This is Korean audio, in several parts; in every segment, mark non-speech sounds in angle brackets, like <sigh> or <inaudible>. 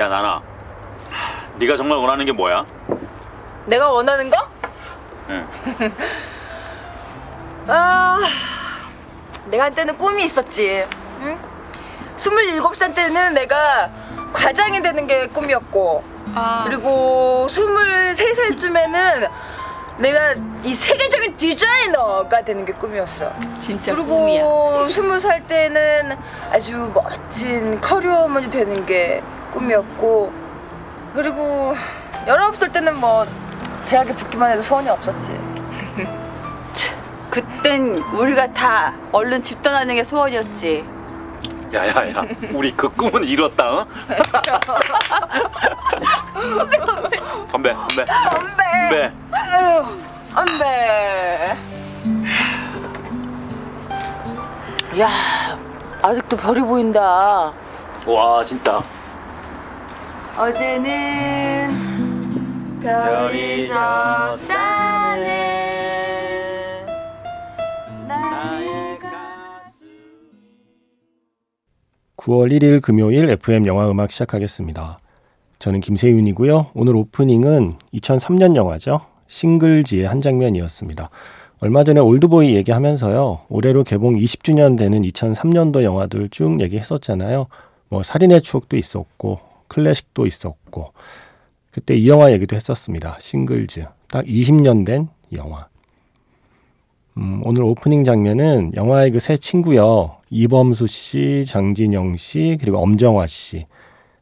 야 나나 네가 정말 원하는 게 뭐야? 내가 원하는 거? 응. <laughs> 아, 내가 한때는 꿈이 있었지. 응? 27살 때는 내가 과장이 되는 게 꿈이었고, 아, 그리고 23살쯤에는 내가 이 세계적인 디자이너가 되는 게 꿈이었어. 진짜 그리고 꿈이야. 20살 때는 아주 멋진 커리어우먼이 되는 게 꿈이었고, 그리고 19살 때는 뭐 대학에 붙기만 해도 소원이 없었지. <laughs> 그땐 우리가 다 얼른 집 떠나는 게 소원이었지. 야야야 우리 그 꿈은 이뤘다 어? 건배 건배 건배! 건배 아유, 건배! 야, 아직도 별이 보인다. 와 진짜 어제는 별이 졌다네. 나의 가슴. 9월 1일 금요일 FM 영화 음악 시작하겠습니다. 저는 김세윤이고요. 오늘 오프닝은 2003년 영화죠. 싱글지의 한 장면이었습니다. 얼마 전에 올드보이 얘기하면서요. 올해로 개봉 20주년 되는 2003년도 영화들 쭉 얘기했었잖아요. 뭐 살인의 추억도 있었고 클래식도 있었고 그때 이 영화 얘기도 했었습니다. 싱글즈. 딱 20년 된 영화. 음, 오늘 오프닝 장면은 영화의 그 세 친구요. 이범수 씨, 장진영 씨, 그리고 엄정화 씨.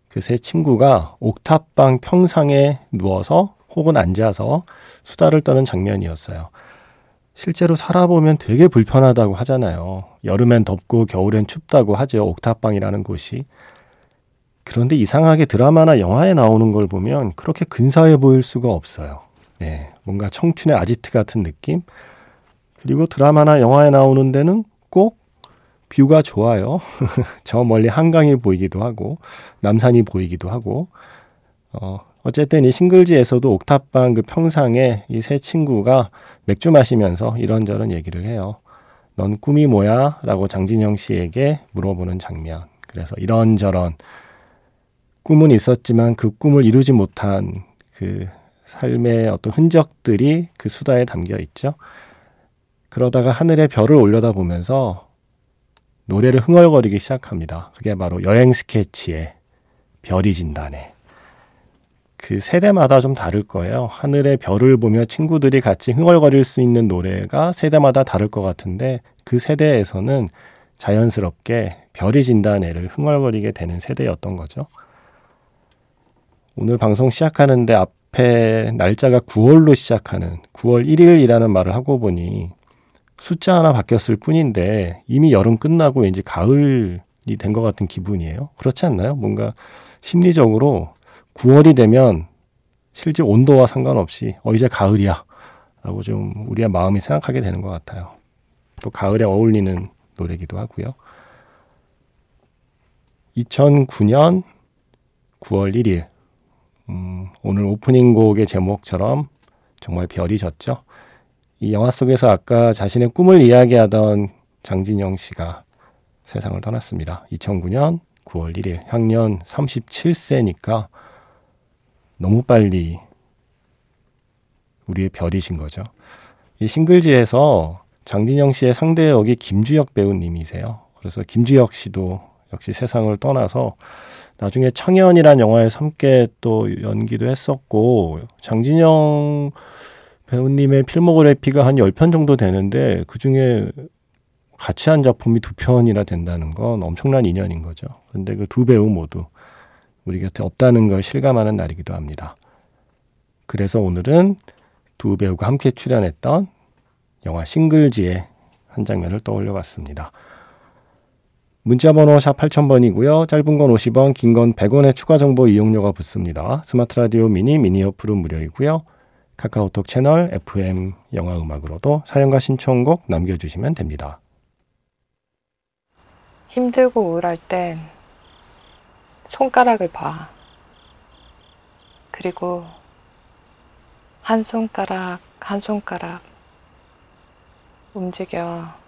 그 세 친구가 옥탑방 평상에 누워서 혹은 앉아서 수다를 떠는 장면이었어요. 실제로 살아보면 되게 불편하다고 하잖아요. 여름엔 덥고 겨울엔 춥다고 하죠. 옥탑방이라는 곳이. 그런데 이상하게 드라마나 영화에 나오는 걸 보면 그렇게 근사해 보일 수가 없어요. 예, 뭔가 청춘의 아지트 같은 느낌? 그리고 드라마나 영화에 나오는 데는 꼭 뷰가 좋아요. <laughs> 저 멀리 한강이 보이기도 하고, 남산이 보이기도 하고, 어, 어쨌든 이 싱글지에서도 옥탑방 그 평상에 이 세 친구가 맥주 마시면서 이런저런 얘기를 해요. 넌 꿈이 뭐야? 라고 장진영 씨에게 물어보는 장면. 그래서 이런저런 꿈은 있었지만 그 꿈을 이루지 못한 그 삶의 어떤 흔적들이 그 수다에 담겨 있죠. 그러다가 하늘에 별을 올려다 보면서 노래를 흥얼거리기 시작합니다. 그게 바로 여행 스케치의 별이 진다네. 그 세대마다 좀 다를 거예요. 하늘에 별을 보며 친구들이 같이 흥얼거릴 수 있는 노래가 세대마다 다를 것 같은데 그 세대에서는 자연스럽게 별이 진다네를 흥얼거리게 되는 세대였던 거죠. 오늘 방송 시작하는데 앞에 날짜가 9월로 시작하는 9월 1일이라는 말을 하고 보니 숫자 하나 바뀌었을 뿐인데 이미 여름 끝나고 이제 가을이 된 것 같은 기분이에요. 그렇지 않나요? 뭔가 심리적으로 9월이 되면 실제 온도와 상관없이 어 이제 가을이야 라고 좀 우리의 마음이 생각하게 되는 것 같아요. 또 가을에 어울리는 노래기도 하고요. 2009년 9월 1일 음, 오늘 오프닝 곡의 제목처럼 정말 별이 졌죠. 이 영화 속에서 아까 자신의 꿈을 이야기하던 장진영 씨가 세상을 떠났습니다. 2009년 9월 1일, 향년 37세니까 너무 빨리 우리의 별이신 거죠. 이 싱글지에서 장진영 씨의 상대 역이 김주혁 배우님이세요. 그래서 김주혁 씨도 역시 세상을 떠나서 나중에 청년이란 영화에서 함께 또 연기도 했었고 장진영 배우님의 필모그래피가 한 10편 정도 되는데 그중에 같이 한 작품이 두 편이나 된다는 건 엄청난 인연인 거죠. 근데 그 두 배우 모두 우리 곁에 없다는 걸 실감하는 날이기도 합니다. 그래서 오늘은 두 배우가 함께 출연했던 영화 싱글지의 한 장면을 떠올려 봤습니다. 문자번호 샵 8000번이고요. 짧은 건 50원, 긴 건 100원의 추가 정보 이용료가 붙습니다. 스마트 라디오 미니, 미니 어플은 무료이고요. 카카오톡 채널 FM 영화 음악으로도 사연과 신청곡 남겨주시면 됩니다. 힘들고 우울할 땐 손가락을 봐. 그리고 한 손가락, 한 손가락 움직여.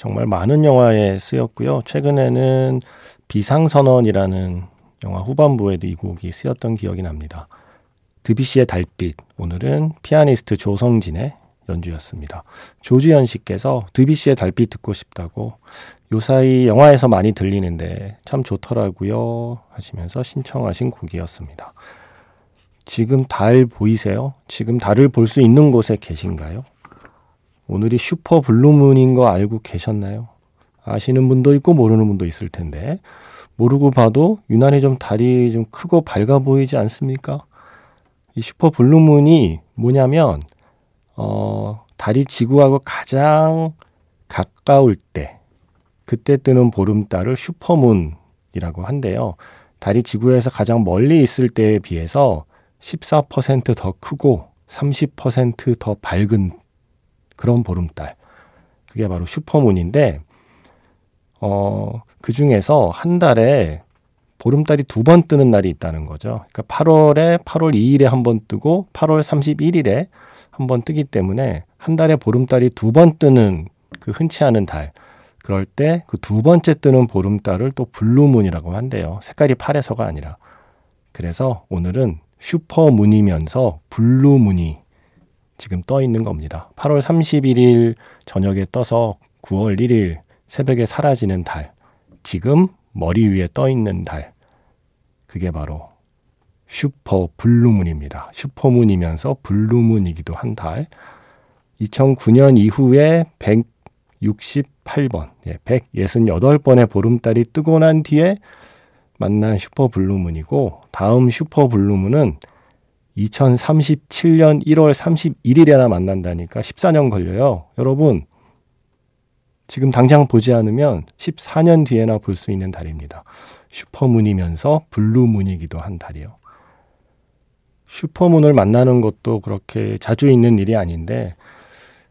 정말 많은 영화에 쓰였고요. 최근에는 비상선언이라는 영화 후반부에도 이 곡이 쓰였던 기억이 납니다. 드뷔시의 달빛, 오늘은 피아니스트 조성진의 연주였습니다. 조주현 씨께서 드뷔시의 달빛 듣고 싶다고 요사이 영화에서 많이 들리는데 참 좋더라고요 하시면서 신청하신 곡이었습니다. 지금 달 보이세요? 지금 달을 볼 수 있는 곳에 계신가요? 오늘이 슈퍼 블루문인 거 알고 계셨나요? 아시는 분도 있고 모르는 분도 있을 텐데 모르고 봐도 유난히 좀 달이 좀 크고 밝아 보이지 않습니까? 이 슈퍼 블루문이 뭐냐면 어, 달이 지구하고 가장 가까울 때 그때 뜨는 보름달을 슈퍼문이라고 한대요. 달이 지구에서 가장 멀리 있을 때에 비해서 14%더 크고 30%더 밝은 그런 보름달. 그게 바로 슈퍼문인데, 어, 그 중에서 한 달에 보름달이 두 번 뜨는 날이 있다는 거죠. 그러니까 8월에 8월 2일에 한 번 뜨고 8월 31일에 한 번 뜨기 때문에 한 달에 보름달이 두 번 뜨는 그 흔치 않은 달. 그럴 때 그 두 번째 뜨는 보름달을 또 블루문이라고 한대요. 색깔이 파래서가 아니라. 그래서 오늘은 슈퍼문이면서 블루문이 지금 떠 있는 겁니다. 8월 31일 저녁에 떠서 9월 1일 새벽에 사라지는 달. 지금 머리 위에 떠 있는 달. 그게 바로 슈퍼 블루문입니다. 슈퍼문이면서 블루문이기도 한 달. 2009년 이후에 168번, 예, 168번의 보름달이 뜨고 난 뒤에 만난 슈퍼 블루문이고 다음 슈퍼 블루문은 2037년 1월 31일에나 만난다니까 14년 걸려요. 여러분 지금 당장 보지 않으면 14년 뒤에나 볼 수 있는 달입니다. 슈퍼문이면서 블루문이기도 한 달이요. 슈퍼문을 만나는 것도 그렇게 자주 있는 일이 아닌데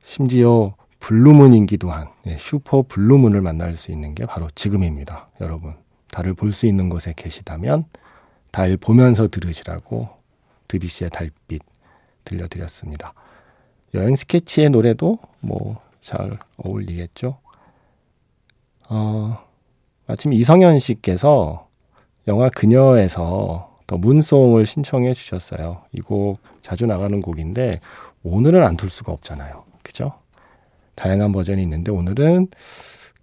심지어 블루문이기도 한 네, 슈퍼 블루문을 만날 수 있는 게 바로 지금입니다. 여러분 달을 볼 수 있는 곳에 계시다면 달 보면서 들으시라고 드비시의 달빛 들려드렸습니다. 여행 스케치의 노래도 뭐 잘 어울리겠죠. 어, 마침 이성현 씨께서 영화 그녀에서 더 문송을 신청해 주셨어요. 이 곡 자주 나가는 곡인데 오늘은 안틀 수가 없잖아요. 그죠? 다양한 버전이 있는데 오늘은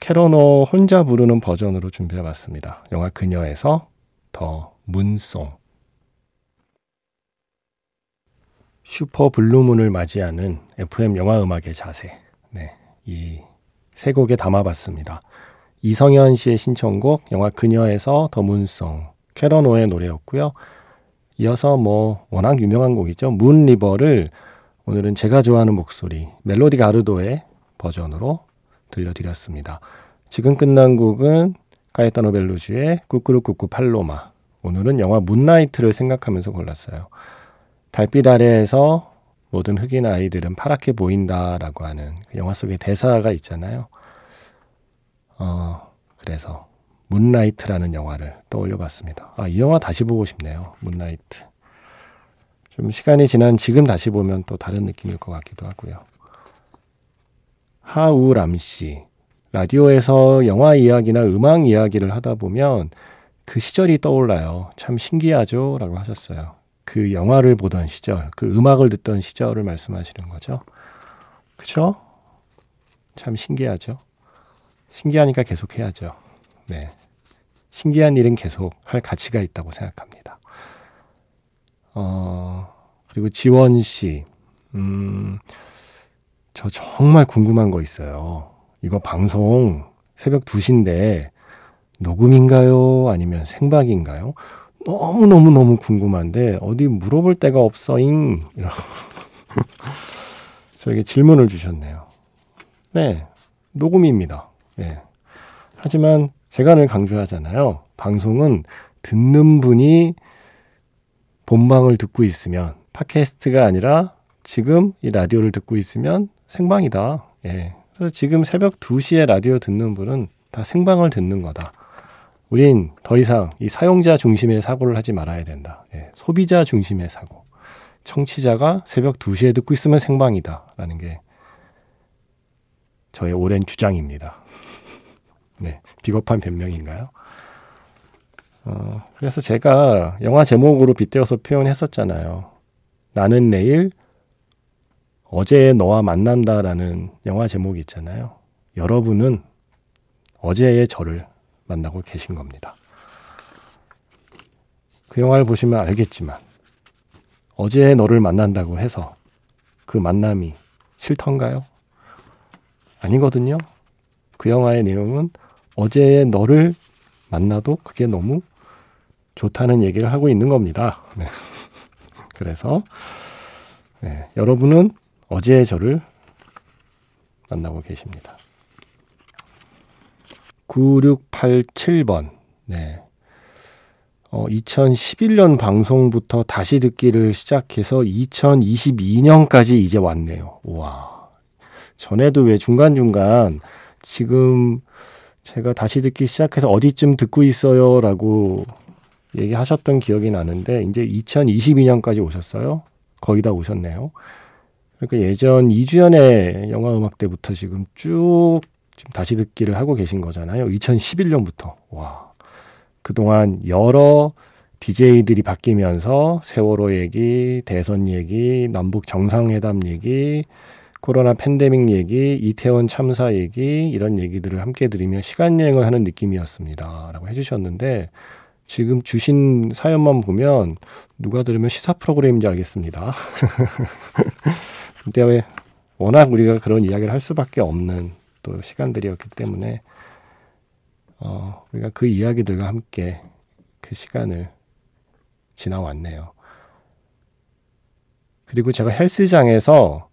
캐런 오 혼자 부르는 버전으로 준비해 봤습니다. 영화 그녀에서 The Moon Song. 슈퍼 블루문을 맞이하는 FM 영화 음악의 자세. 네. 이 세 곡에 담아봤습니다. 이성현 씨의 신청곡 영화 그녀에서 The Moon Song 캐런 오의 노래였고요. 이어서 뭐 워낙 유명한 곡이죠. Moon River를 오늘은 제가 좋아하는 목소리 멜로디 가르도의 버전으로 들려드렸습니다. 지금 끝난 곡은 카에타노 벨루주의 꾸꾸루꾸꾸 팔로마 오늘은 영화 문나이트를 생각하면서 골랐어요. 달빛 아래에서 모든 흑인 아이들은 파랗게 보인다라고 하는 그 영화 속에 대사가 있잖아요. 어, 그래서 문라이트라는 영화를 떠올려 봤습니다. 아, 이 영화 다시 보고 싶네요. 문라이트. 좀 시간이 지난 지금 다시 보면 또 다른 느낌일 것 같기도 하고요. 하우람 씨. 라디오에서 영화 이야기나 음악 이야기를 하다 보면 그 시절이 떠올라요. 참 신기하죠? 라고 하셨어요. 그 영화를 보던 시절, 그 음악을 듣던 시절을 말씀하시는 거죠. 그쵸? 참 신기하죠? 신기하니까 계속 해야죠. 네. 신기한 일은 계속 할 가치가 있다고 생각합니다. 어, 그리고 지원 씨. 음, 저 정말 궁금한 거 있어요. 이거 방송 새벽 2시인데 녹음인가요? 아니면 생방인가요? 너무너무너무 궁금한데 어디 물어볼 데가 없어잉. 이라고 저에게 질문을 주셨네요. 네, 녹음입니다. 네. 하지만 제가 늘 강조하잖아요. 방송은 듣는 분이 본방을 듣고 있으면 팟캐스트가 아니라 지금 이 라디오를 듣고 있으면 생방이다. 예. 그래서 지금 새벽 2시에 라디오 듣는 분은 다 생방을 듣는 거다. 우린 더 이상 이 사용자 중심의 사고를 하지 말아야 된다. 예. 소비자 중심의 사고. 청취자가 새벽 2시에 듣고 있으면 생방이다. 라는 게 저의 오랜 주장입니다. <laughs> 네. 비겁한 변명인가요? 어, 그래서 제가 영화 제목으로 빗대어서 표현했었잖아요. 나는 내일 어제의 너와 만난다라는 영화 제목이 있잖아요. 여러분은 어제의 저를 만나고 계신 겁니다. 그 영화를 보시면 알겠지만 어제의 너를 만난다고 해서 그 만남이 싫던가요? 아니거든요. 그 영화의 내용은 어제의 너를 만나도 그게 너무 좋다는 얘기를 하고 있는 겁니다. 네. <laughs> 그래서 네, 여러분은 어제의 저를 만나고 계십니다. 9687번. 네. 어, 2011년 방송부터 다시 듣기를 시작해서 2022년까지 이제 왔네요. 와. 전에도 왜 중간중간 지금 제가 다시 듣기 시작해서 어디쯤 듣고 있어요? 라고 얘기하셨던 기억이 나는데, 이제 2022년까지 오셨어요? 거의 다 오셨네요. 그러니까 예전 2주연의 영화 음악 때부터 지금 쭉 지금 다시 듣기를 하고 계신 거잖아요. 2011년부터. 와. 그동안 여러 DJ들이 바뀌면서 세월호 얘기, 대선 얘기, 남북 정상회담 얘기, 코로나 팬데믹 얘기, 이태원 참사 얘기, 이런 얘기들을 함께 들으며 시간여행을 하는 느낌이었습니다. 라고 해주셨는데, 지금 주신 사연만 보면 누가 들으면 시사 프로그램인 줄 알겠습니다. <laughs> 근데 왜 워낙 우리가 그런 이야기를 할 수밖에 없는 또 시간들이었기 때문에 어, 우리가 그 이야기들과 함께 그 시간을 지나왔네요. 그리고 제가 헬스장에서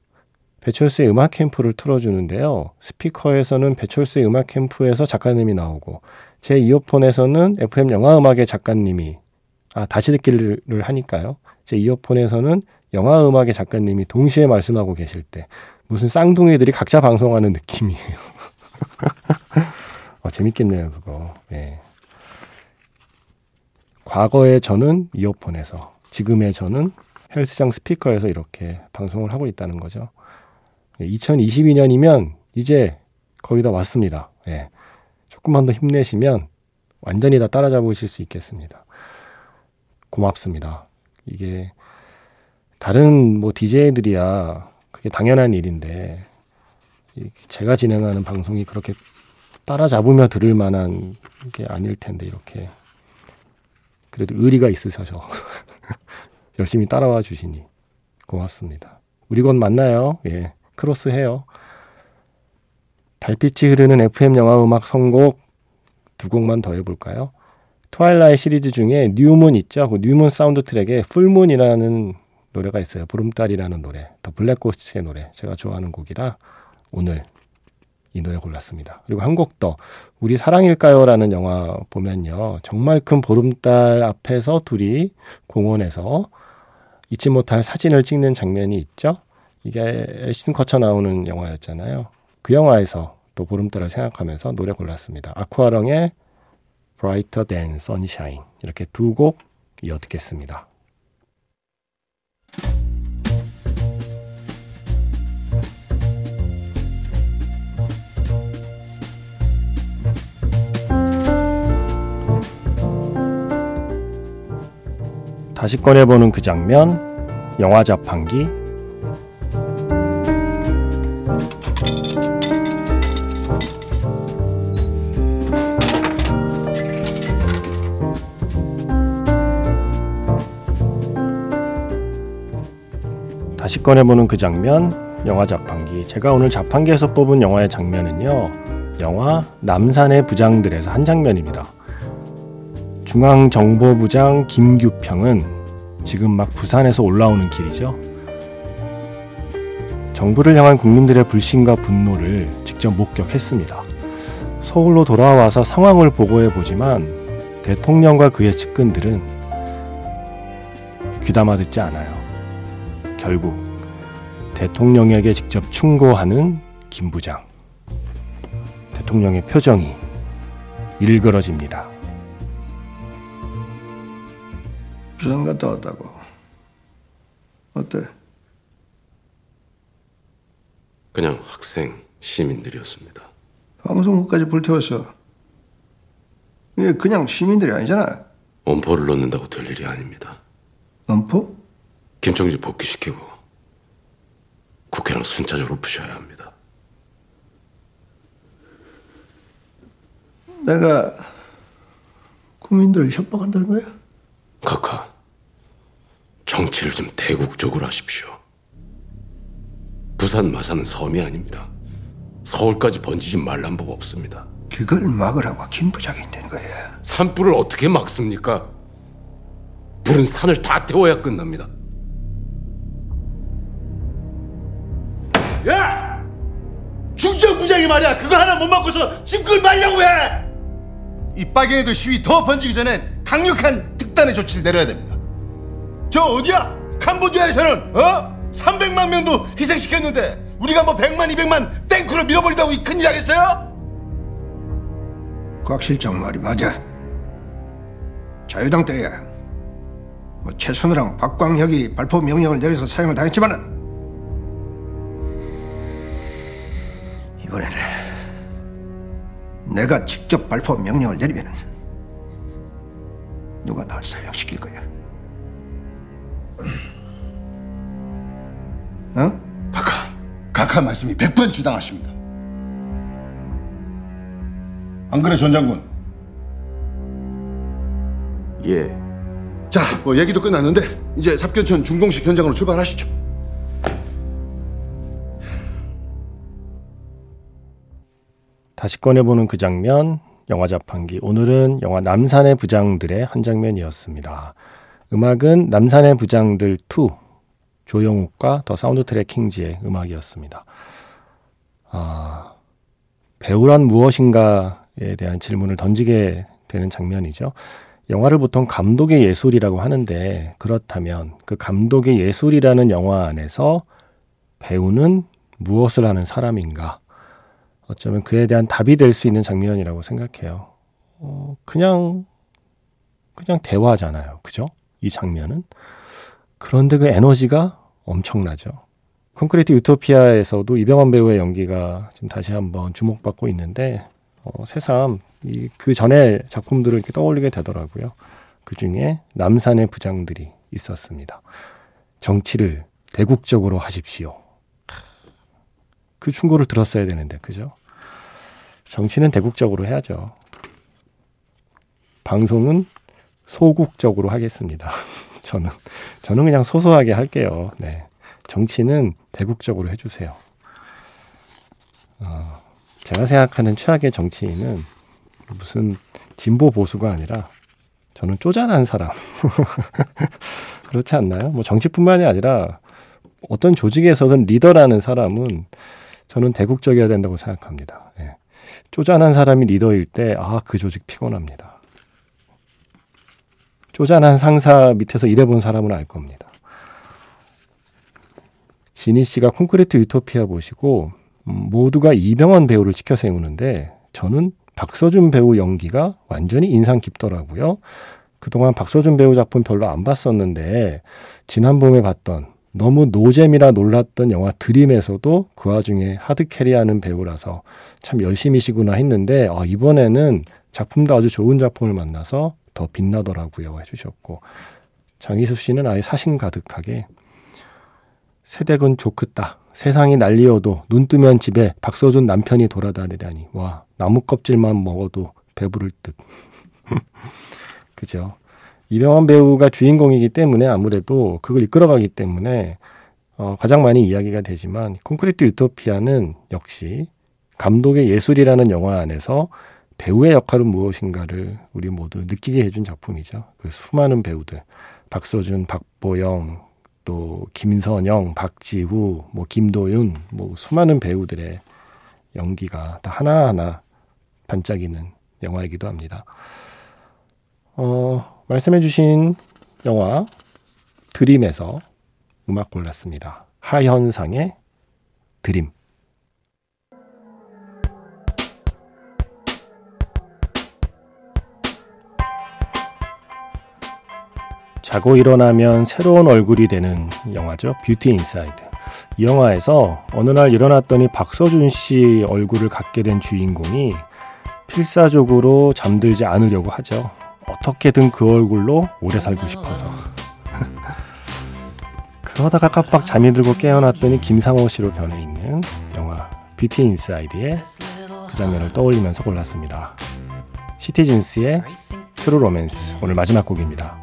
배철수의 음악 캠프를 틀어주는데요. 스피커에서는 배철수의 음악 캠프에서 작가님이 나오고 제 이어폰에서는 FM 영화 음악의 작가님이 아 다시 듣기를 하니까요. 제 이어폰에서는 영화 음악의 작가님이 동시에 말씀하고 계실 때 무슨 쌍둥이들이 각자 방송하는 느낌이에요. <laughs> 어, 재밌겠네요, 그거. 예. 과거의 저는 이어폰에서, 지금의 저는 헬스장 스피커에서 이렇게 방송을 하고 있다는 거죠. 2022년이면 이제 거의 다 왔습니다. 예. 조금만 더 힘내시면 완전히 다 따라잡으실 수 있겠습니다. 고맙습니다. 이게 다른 뭐 DJ들이야 그게 당연한 일인데 제가 진행하는 방송이 그렇게 따라잡으며 들을 만한 게 아닐 텐데 이렇게 그래도 의리가 있으셔서 <laughs> 열심히 따라와 주시니 고맙습니다. 우리 곧 만나요. 예, cross 해요. 달빛이 흐르는 FM 영화 음악 선곡 두 곡만 더 해볼까요? Twilight 시리즈 중에 New Moon 있죠. 그 New Moon 사운드 트랙에 Full Moon이라는 노래가 있어요. 보름달이라는 노래. The Black Ghosts의 노래. 제가 좋아하는 곡이라 오늘 이 노래 골랐습니다. 그리고 한 곡 더. 우리 사랑일까요라는 영화 보면요. 정말 큰 보름달 앞에서 둘이 공원에서 잊지 못할 사진을 찍는 장면이 있죠. 이게 애신 커처 나오는 영화였잖아요. 그 영화에서 또 보름달을 생각하면서 노래 골랐습니다. 아쿠아령의 Brighter Than Sunshine 이렇게 두 곡 이어 듣겠습니다. 다시 꺼내보는 그 장면, 영화 자판기. 다시 꺼내보는 그 장면, 영화 자판기. 제가 오늘 자판기에서 뽑은 영화의 장면은요, 영화 남산의 부장들에서 한 장면입니다. 중앙정보부장 김규평은 지금 막 부산에서 올라오는 길이죠. 정부를 향한 국민들의 불신과 분노를 직접 목격했습니다. 서울로 돌아와서 상황을 보고해 보지만 대통령과 그의 측근들은 귀담아 듣지 않아요. 결국 대통령에게 직접 충고하는 김 부장. 대통령의 표정이 일그러집니다. 부산 갔다 왔다고. 어때? 그냥 학생, 시민들이었습니다. 방송국까지 불태웠어. 이게 그냥 시민들이 아니잖아. 엄포를 놓는다고 될 일이 아닙니다. 엄포? 김청지 복귀시키고 국회랑 순차적으로 푸셔야 합니다. 내가 국민들을 협박한다는 거야? 카카, 정치를 좀 대국적으로 하십시오. 부산 마산은 섬이 아닙니다. 서울까지 번지지 말란 법 없습니다. 그걸 막으라고 김 부장이 된 거야. 산불을 어떻게 막습니까? 불은 산을 다 태워야 끝납니다. 야! 중정 부장이 말이야 그거 하나 못 막고서 지금 그걸 말려고 해! 이 빨갱이들 시위 더 번지기 전엔 강력한 특단의 조치를 내려야 됩니다 저 어디야? 캄보디아에서는 어? 300만 명도 희생시켰는데 우리가 뭐 100만 200만 땡크로 밀어버린다고 이 큰일 하겠어요? 곽 실장 말이 맞아. 자유당 때야. 뭐 최순우랑 박광혁이 발포 명령을 내려서 사용을 당했지만은 이번에는 내가 직접 발포 명령을 내리면은 누가 날 사형시킬 거야. 어? 각하 각하 말씀이 100번 주당하십니다 안 그래 전 장군? 예. 자, 뭐 얘기도 끝났는데 이제 삽견천 중공식 현장으로 출발하시죠. 다시 꺼내보는 그 장면, 영화 자판기. 오늘은 영화 남산의 부장들의 한 장면이었습니다. 음악은 남산의 부장들 2, 조영욱과 더 사운드 트랙 킹즈의 음악이었습니다. 아, 배우란 무엇인가에 대한 질문을 던지게 되는 장면이죠. 영화를 보통 감독의 예술이라고 하는데 그렇다면 그 감독의 예술이라는 영화 안에서 배우는 무엇을 하는 사람인가? 어쩌면 그에 대한 답이 될 수 있는 장면이라고 생각해요. 어, 그냥 그냥 대화잖아요. 그죠? 이 장면은. 그런데 그 에너지가 엄청나죠. 콘크리트 유토피아에서도 이병헌 배우의 연기가 지금 다시 한번 주목받고 있는데 어, 새삼 이, 그 전에 작품들을 이렇게 떠올리게 되더라고요. 그 중에 남산의 부장들이 있었습니다. 정치를 대국적으로 하십시오. 그 충고를 들었어야 되는데, 그죠? 정치는 대국적으로 해야죠. 방송은 소국적으로 하겠습니다. <laughs> 저는, 저는 그냥 소소하게 할게요. 네. 정치는 대국적으로 해주세요. 어, 제가 생각하는 최악의 정치인은 무슨 진보 보수가 아니라 저는 쪼잔한 사람. <laughs> 그렇지 않나요? 뭐 정치뿐만이 아니라 어떤 조직에서든 리더라는 사람은 저는 대국적이어야 된다고 생각합니다. 예. 쪼잔한 사람이 리더일 때, 아, 그 조직 피곤합니다. 쪼잔한 상사 밑에서 일해본 사람은 알 겁니다. 지니 씨가 콘크리트 유토피아 보시고, 음, 모두가 이병헌 배우를 치켜 세우는데, 저는 박서준 배우 연기가 완전히 인상 깊더라고요. 그동안 박서준 배우 작품 별로 안 봤었는데, 지난 봄에 봤던 너무 노잼이라 놀랐던 영화 드림에서도 그 와중에 하드캐리하는 배우라서 참 열심히시구나 했는데 아, 이번에는 작품도 아주 좋은 작품을 만나서 더 빛나더라고요 해주셨고 장희수 씨는 아예 사심 가득하게 세댁은 좋겠다 세상이 난리여도 눈 뜨면 집에 박서준 남편이 돌아다니다니 와 나무 껍질만 먹어도 배부를 듯. <laughs> 그죠? 이병헌 배우가 주인공이기 때문에 아무래도 그걸 이끌어가기 때문에 어, 가장 많이 이야기가 되지만 콘크리트 유토피아는 역시 감독의 예술이라는 영화 안에서 배우의 역할은 무엇인가를 우리 모두 느끼게 해준 작품이죠. 그 수많은 배우들 박서준, 박보영, 또 김선영, 박지후, 뭐 김도윤, 뭐 수많은 배우들의 연기가 다 하나하나 반짝이는 영화이기도 합니다. 어, 말씀해주신 영화 드림에서 음악 골랐습니다. 하현상의 드림. 자고 일어나면 새로운 얼굴이 되는 영화죠. 뷰티 인사이드. 이 영화에서 어느 날 일어났더니 박서준 씨 얼굴을 갖게 된 주인공이 필사적으로 잠들지 않으려고 하죠. 어떻게든 그 얼굴로 오래 살고 싶어서. <laughs> 그러다가 깜빡 잠이 들고 깨어났더니 김상호 씨로 변해 있는 영화 뷰티 인사이드의 그 장면을 떠올리면서 골랐습니다. Citizens!의 True Romance 오늘 마지막 곡입니다.